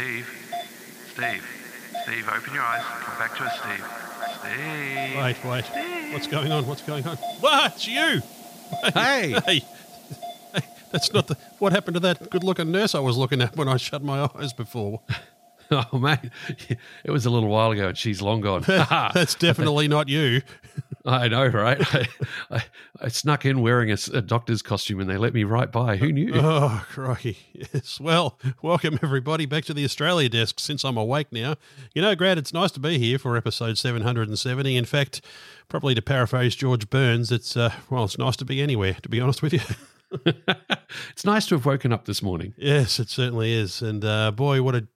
Steve. Steve. Steve, open your eyes. Come back to us, Steve. Steve. Wait, wait. Steve. What's going on? What's going on? What? It's you. Hey. Hey. Hey, That's not the. What happened to that good-looking nurse I was looking at when I shut my eyes before? Oh, mate. It was a little while ago and she's long gone. That's definitely not you. I know, right? I, I, I snuck in wearing a doctor's costume and they let me right by. Who knew? Oh, crikey. Yes. Well, welcome everybody back to the Australia desk since I'm awake now. You know, Grant, it's nice to be here for episode 770. In fact, probably to paraphrase George Burns, it's, uh, well, it's nice to be anywhere, to be honest with you. it's nice to have woken up this morning. yes, it certainly is. And uh, boy, what a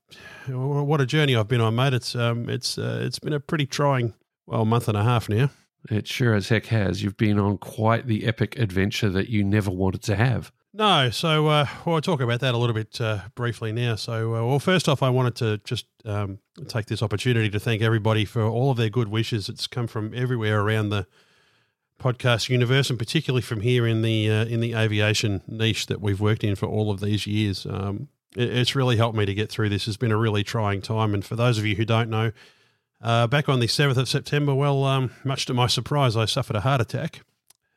what a journey I've been on, mate. It's um, it's uh, it's been a pretty trying, well, month and a half now. It sure as heck has. You've been on quite the epic adventure that you never wanted to have. No, so uh, well, I'll talk about that a little bit uh, briefly now. So, uh, well, first off, I wanted to just um, take this opportunity to thank everybody for all of their good wishes. It's come from everywhere around the podcast universe, and particularly from here in the uh, in the aviation niche that we've worked in for all of these years. Um, it, it's really helped me to get through this. It's been a really trying time, and for those of you who don't know, uh, back on the seventh of September, well, um, much to my surprise, I suffered a heart attack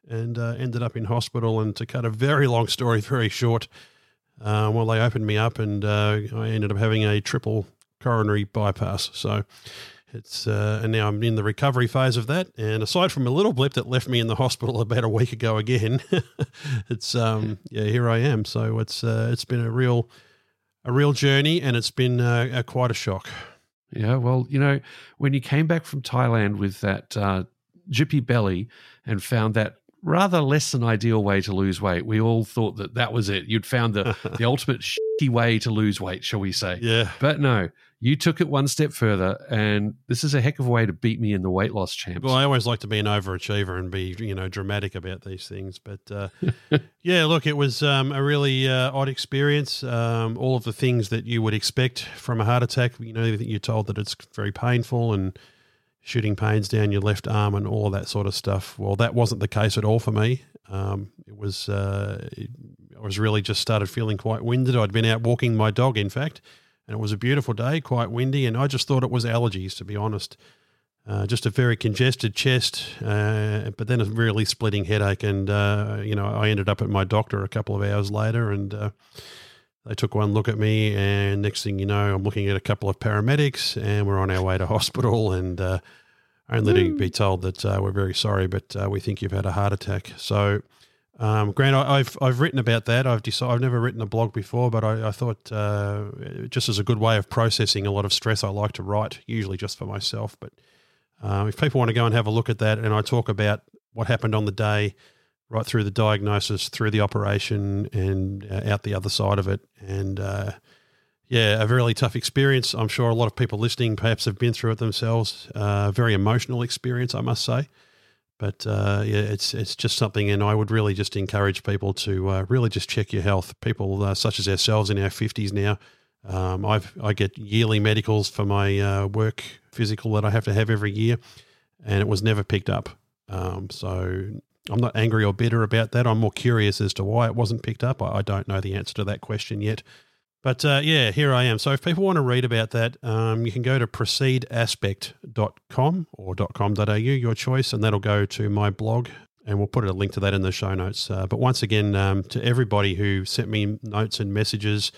and uh, ended up in hospital. And to cut a very long story very short, uh, well, they opened me up, and uh, I ended up having a triple coronary bypass. So it's uh, and now I'm in the recovery phase of that. And aside from a little blip that left me in the hospital about a week ago again, it's um, yeah, here I am. So it's uh, it's been a real a real journey, and it's been quite a shock. Yeah, well, you know, when you came back from Thailand with that uh, jippy belly and found that rather less than ideal way to lose weight, we all thought that that was it. You'd found the, the ultimate shitty way to lose weight, shall we say. Yeah, But no, you took it one step further, and this is a heck of a way to beat me in the weight loss champs. Well, I always like to be an overachiever and be, you know, dramatic about these things. But uh, yeah, look, it was um, a really uh, odd experience. Um, all of the things that you would expect from a heart attack, you know, you're told that it's very painful and shooting pains down your left arm and all that sort of stuff. Well, that wasn't the case at all for me. Um, it was, uh, it, I was really just started feeling quite winded. I'd been out walking my dog, in fact, and it was a beautiful day, quite windy, and I just thought it was allergies, to be honest. Uh, just a very congested chest, uh, but then a really splitting headache. And, uh, you know, I ended up at my doctor a couple of hours later and uh, they took one look at me. And next thing you know, I'm looking at a couple of paramedics and we're on our way to hospital. And uh, only to be told that uh, we're very sorry, but uh, we think you've had a heart attack. So, um, Grant, I, I've I've written about that. I've decided I've never written a blog before, but I, I thought uh, just as a good way of processing a lot of stress, I like to write, usually just for myself. But uh, if people want to go and have a look at that, and I talk about what happened on the day, right through the diagnosis, through the operation, and uh, out the other side of it, and uh, yeah, a really tough experience. I'm sure a lot of people listening perhaps have been through it themselves. Uh, very emotional experience, I must say. But uh, yeah, it's it's just something, and I would really just encourage people to uh, really just check your health. People uh, such as ourselves in our fifties now, um, I've I get yearly medicals for my uh, work physical that I have to have every year, and it was never picked up. Um, so I'm not angry or bitter about that. I'm more curious as to why it wasn't picked up. I, I don't know the answer to that question yet. But uh, yeah, here I am. So if people want to read about that, um, you can go to proceedaspect.com or .com.au, your choice, and that'll go to my blog. And we'll put a link to that in the show notes. Uh, but once again, um, to everybody who sent me notes and messages,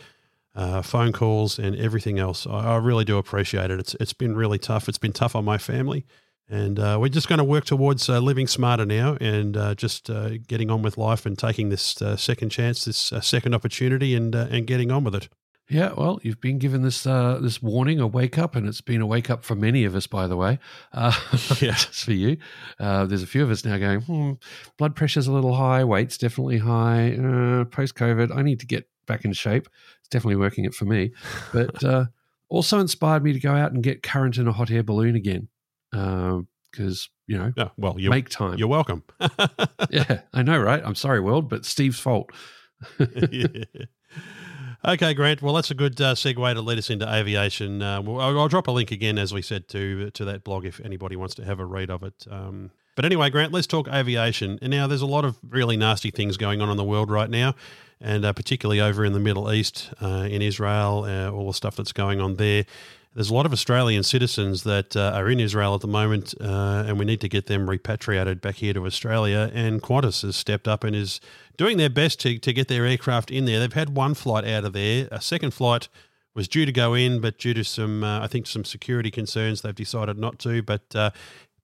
uh, phone calls, and everything else, I, I really do appreciate it. It's it's been really tough. It's been tough on my family, and uh, we're just going to work towards uh, living smarter now and uh, just getting on with life and taking this second chance, this second opportunity, and and getting on with it. Yeah, well, you've been given this uh, this warning, a wake up, and it's been a wake up for many of us, by the way. Uh, Yeah. just for you. Uh, there's a few of us now going, hmm, blood pressure's a little high, weight's definitely high. Uh, Post COVID, I need to get back in shape. It's definitely working it for me. But uh, also inspired me to go out and get current in a hot air balloon again. Because, you know, Yeah, well, you're, make time. you're welcome. yeah, I know, right? I'm sorry, world, but Steve's fault. Yeah. Okay, Grant. Well, that's a good uh, segue to lead us into aviation. Uh, well, I'll, I'll drop a link again, as we said, to to that blog if anybody wants to have a read of it. Um, but anyway, Grant, let's talk aviation. And now there's a lot of really nasty things going on in the world right now, and uh, particularly over in the Middle East, uh, in Israel, uh, all the stuff that's going on there. There's a lot of Australian citizens that uh, are in Israel at the moment, uh, and we need to get them repatriated back here to Australia. And Qantas has stepped up and is doing their best to, to get their aircraft in there. They've had one flight out of there. A second flight was due to go in, but due to some, uh, I think, some security concerns, they've decided not to. But uh,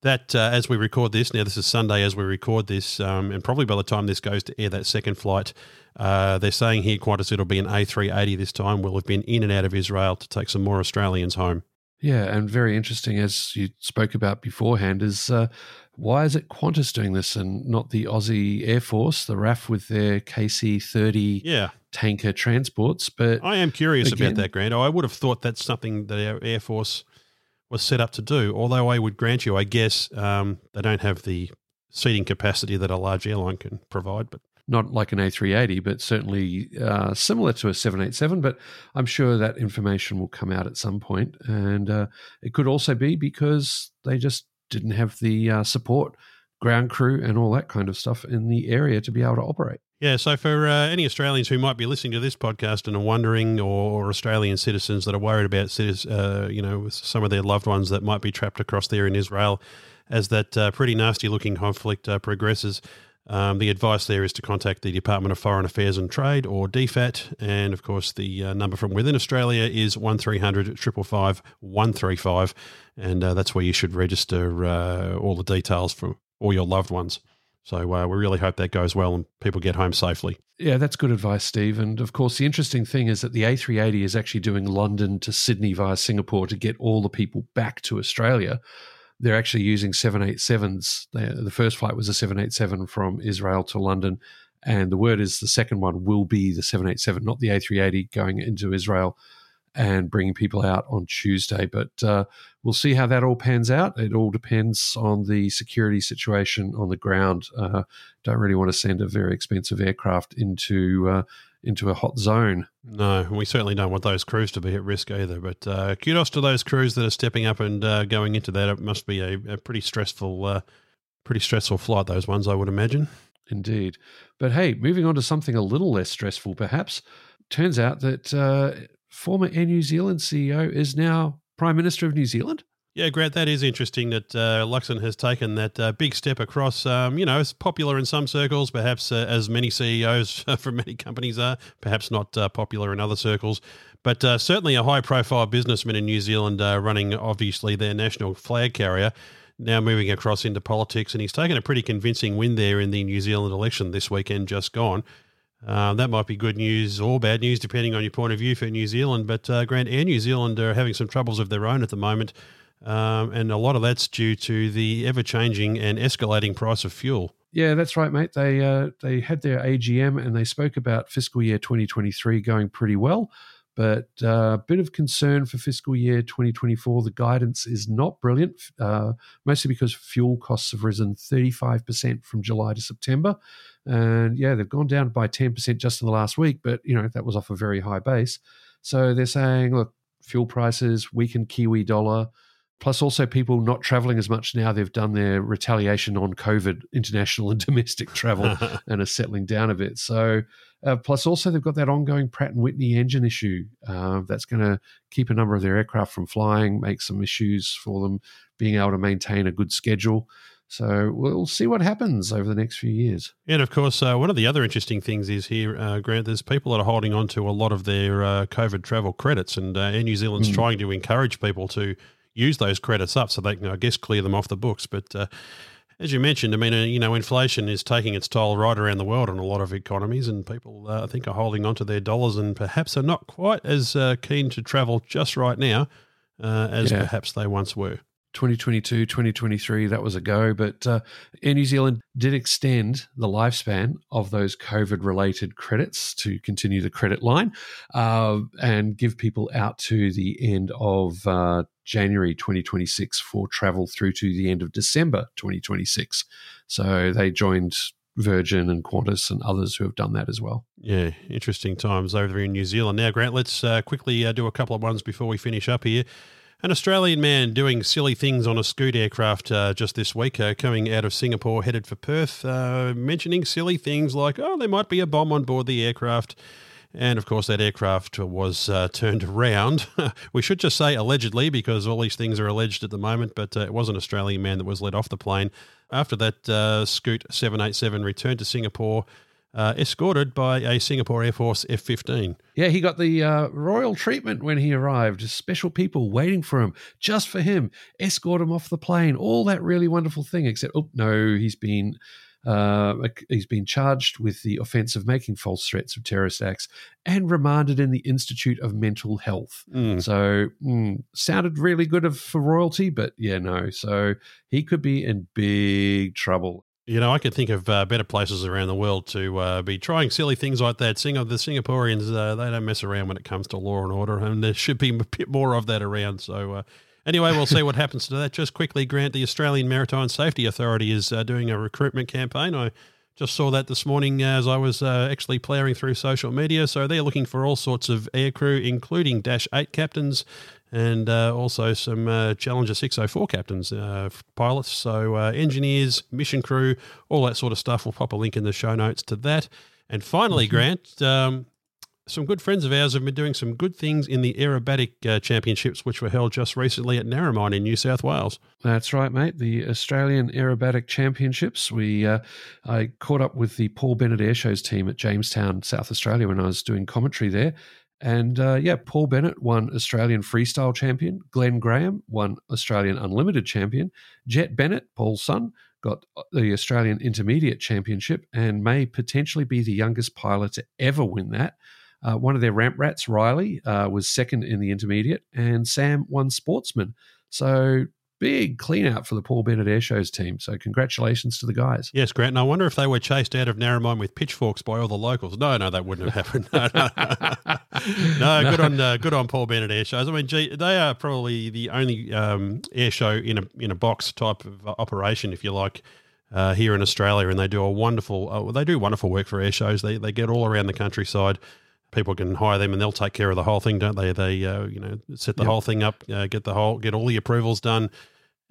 that, uh, as we record this, now this is Sunday as we record this, um, and probably by the time this goes to air, that second flight uh, they're saying here Qantas it'll be an A380 this time. We'll have been in and out of Israel to take some more Australians home. Yeah, and very interesting, as you spoke about beforehand, is uh, why is it Qantas doing this and not the Aussie Air Force, the RAF with their KC 30 yeah. tanker transports? But I am curious again, about that, Grant. I would have thought that's something that our Air Force was set up to do, although I would grant you, I guess um, they don't have the seating capacity that a large airline can provide. But not like an A380, but certainly uh, similar to a 787. But I'm sure that information will come out at some point. And uh, it could also be because they just didn't have the uh, support, ground crew, and all that kind of stuff in the area to be able to operate. Yeah, so for uh, any Australians who might be listening to this podcast and are wondering, or, Australian citizens that are worried about, uh, you know, some of their loved ones that might be trapped across there in Israel, as that uh, pretty nasty looking conflict uh, progresses, um, the advice there is to contact the Department of Foreign Affairs and Trade or DFAT. And of course, the uh, number from within Australia is 1300 555 135. And uh, that's where you should register all the details for all your loved ones. So uh, we really hope that goes well and people get home safely. Yeah, that's good advice, Steve. And of course, the interesting thing is that the A380 is actually doing London to Sydney via Singapore to get all the people back to Australia they're actually using 787s. the first flight was a 787 from Israel to London. And the word is the second one will be the 787, not the A380 going into Israel and bringing people out on Tuesday. But uh, we'll see how that all pans out. It all depends on the security situation on the ground. Uh, don't really want to send a very expensive aircraft into uh, into a hot zone. No, we certainly don't want those crews to be at risk either. But uh, kudos to those crews that are stepping up and uh, going into that. It must be a, a pretty stressful, uh, pretty stressful flight. Those ones, I would imagine. Indeed. But hey, moving on to something a little less stressful, perhaps. Turns out that uh, former Air New Zealand CEO is now Prime Minister of New Zealand. Yeah, Grant, that is interesting that uh, Luxon has taken that uh, big step across. Um, you know, it's popular in some circles, perhaps uh, as many CEOs from many companies are, perhaps not uh, popular in other circles, but uh, certainly a high profile businessman in New Zealand uh, running, obviously, their national flag carrier, now moving across into politics. And he's taken a pretty convincing win there in the New Zealand election this weekend, just gone. That might be good news or bad news, depending on your point of view for New Zealand. But Grant, Air New Zealand are having some troubles of their own at the moment. Um, and a lot of that's due to the ever changing and escalating price of fuel. Yeah, that's right, mate. They uh, they had their AGM and they spoke about fiscal year 2023 going pretty well, but a uh, bit of concern for fiscal year 2024. The guidance is not brilliant, uh, mostly because fuel costs have risen 35% from July to September, and yeah, they've gone down by 10% just in the last week. But you know that was off a very high base, so they're saying, look, fuel prices, weakened Kiwi dollar. Plus, also people not traveling as much now. They've done their retaliation on COVID, international and domestic travel, and are settling down a bit. So, uh, plus also they've got that ongoing Pratt and Whitney engine issue uh, that's going to keep a number of their aircraft from flying, make some issues for them being able to maintain a good schedule. So we'll see what happens over the next few years. And of course, uh, one of the other interesting things is here, uh, Grant, there's people that are holding on to a lot of their uh, COVID travel credits, and uh, Air New Zealand's mm. trying to encourage people to use those credits up so they can, I guess, clear them off the books. But uh, as you mentioned, I mean, uh, you know, inflation is taking its toll right around the world on a lot of economies, and people, uh, I think, are holding on to their dollars and perhaps are not quite as uh, keen to travel just right now uh, as yeah. perhaps they once were. 2022, 2023, that was a go. But uh, Air New Zealand did extend the lifespan of those COVID related credits to continue the credit line uh, and give people out to the end of uh, January 2026 for travel through to the end of December 2026. So they joined Virgin and Qantas and others who have done that as well. Yeah, interesting times over in New Zealand. Now, Grant, let's uh, quickly uh, do a couple of ones before we finish up here. An Australian man doing silly things on a Scoot aircraft uh, just this week, uh, coming out of Singapore, headed for Perth, uh, mentioning silly things like, oh, there might be a bomb on board the aircraft. And of course, that aircraft was uh, turned around. we should just say allegedly because all these things are alleged at the moment, but uh, it was an Australian man that was let off the plane. After that, uh, Scoot 787 returned to Singapore, uh, escorted by a Singapore Air Force F 15. Yeah, he got the uh, royal treatment when he arrived. Special people waiting for him, just for him, escort him off the plane, all that really wonderful thing, except, oh, no, he's been uh, he's been charged with the offence of making false threats of terrorist acts and remanded in the Institute of Mental Health. Mm. So, mm, sounded really good of, for royalty, but yeah, no. So he could be in big trouble. You know, I could think of uh, better places around the world to uh, be trying silly things like that. Sing the Singaporeans, uh, they don't mess around when it comes to law and order, and there should be a bit more of that around. So, uh, Anyway, we'll see what happens to that. Just quickly, Grant, the Australian Maritime Safety Authority is uh, doing a recruitment campaign. I just saw that this morning as I was uh, actually ploughing through social media. So they're looking for all sorts of aircrew, including Dash 8 captains and uh, also some uh, Challenger 604 captains, uh, pilots. So uh, engineers, mission crew, all that sort of stuff. We'll pop a link in the show notes to that. And finally, mm-hmm. Grant, um, some good friends of ours have been doing some good things in the aerobatic uh, championships, which were held just recently at Narromine in New South Wales. That's right, mate. The Australian Aerobatic Championships. We uh, I caught up with the Paul Bennett Airshows team at Jamestown, South Australia, when I was doing commentary there. And uh, yeah, Paul Bennett won Australian Freestyle Champion. Glenn Graham won Australian Unlimited Champion. Jet Bennett, Paul's son, got the Australian Intermediate Championship and may potentially be the youngest pilot to ever win that. Uh, one of their ramp rats, Riley, uh, was second in the intermediate, and Sam won sportsman. So big clean out for the Paul Bennett Airshows team. So congratulations to the guys. Yes, Grant. And I wonder if they were chased out of Narromine with pitchforks by all the locals. No, no, that wouldn't have happened. No, no, no, no. good on uh, good on Paul Bennett Airshows. I mean, gee, they are probably the only um, air show in a in a box type of operation, if you like. Uh, here in Australia, and they do a wonderful, uh, they do wonderful work for air shows. They they get all around the countryside people can hire them and they'll take care of the whole thing, don't they? They uh, you know set the yep. whole thing up, uh, get the whole get all the approvals done,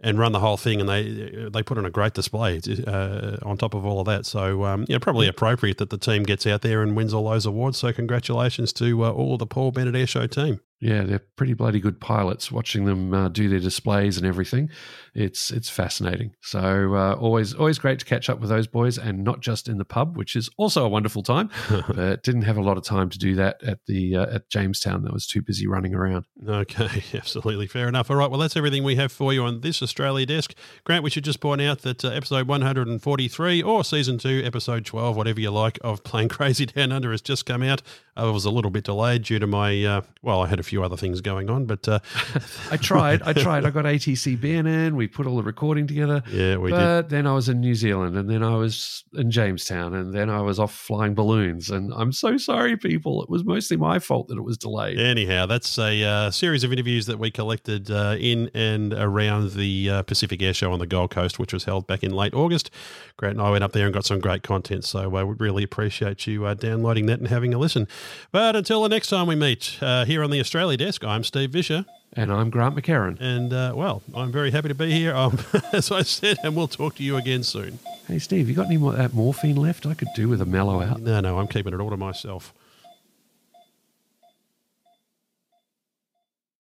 and run the whole thing. And they they put on a great display uh, on top of all of that. So um, yeah, probably appropriate that the team gets out there and wins all those awards. So congratulations to uh, all of the Paul Bennett Air Show team. Yeah, they're pretty bloody good pilots. Watching them uh, do their displays and everything, it's it's fascinating. So uh, always always great to catch up with those boys, and not just in the pub, which is also a wonderful time. but didn't have a lot of time to do that at the uh, at Jamestown. That was too busy running around. Okay, absolutely fair enough. All right, well that's everything we have for you on this Australia desk. Grant, we should just point out that uh, episode 143 or season two, episode 12, whatever you like, of Plane Crazy Down Under has just come out. I was a little bit delayed due to my uh, well, I had a few other things going on, but uh, I tried. I tried. I got ATC in. We put all the recording together. Yeah, we but did. then I was in New Zealand, and then I was in Jamestown, and then I was off flying balloons. And I'm so sorry, people. It was mostly my fault that it was delayed. Anyhow, that's a uh, series of interviews that we collected uh, in and around the uh, Pacific Air Show on the Gold Coast, which was held back in late August. Grant and I went up there and got some great content. So I would really appreciate you uh, downloading that and having a listen. But until the next time we meet uh, here on the Australia Desk, I'm Steve Visscher. And I'm Grant McHerron. And, uh, well, I'm very happy to be here, um, as I said, and we'll talk to you again soon. Hey, Steve, you got any more that morphine left? I could do with a mellow out. No, no, I'm keeping it all to myself.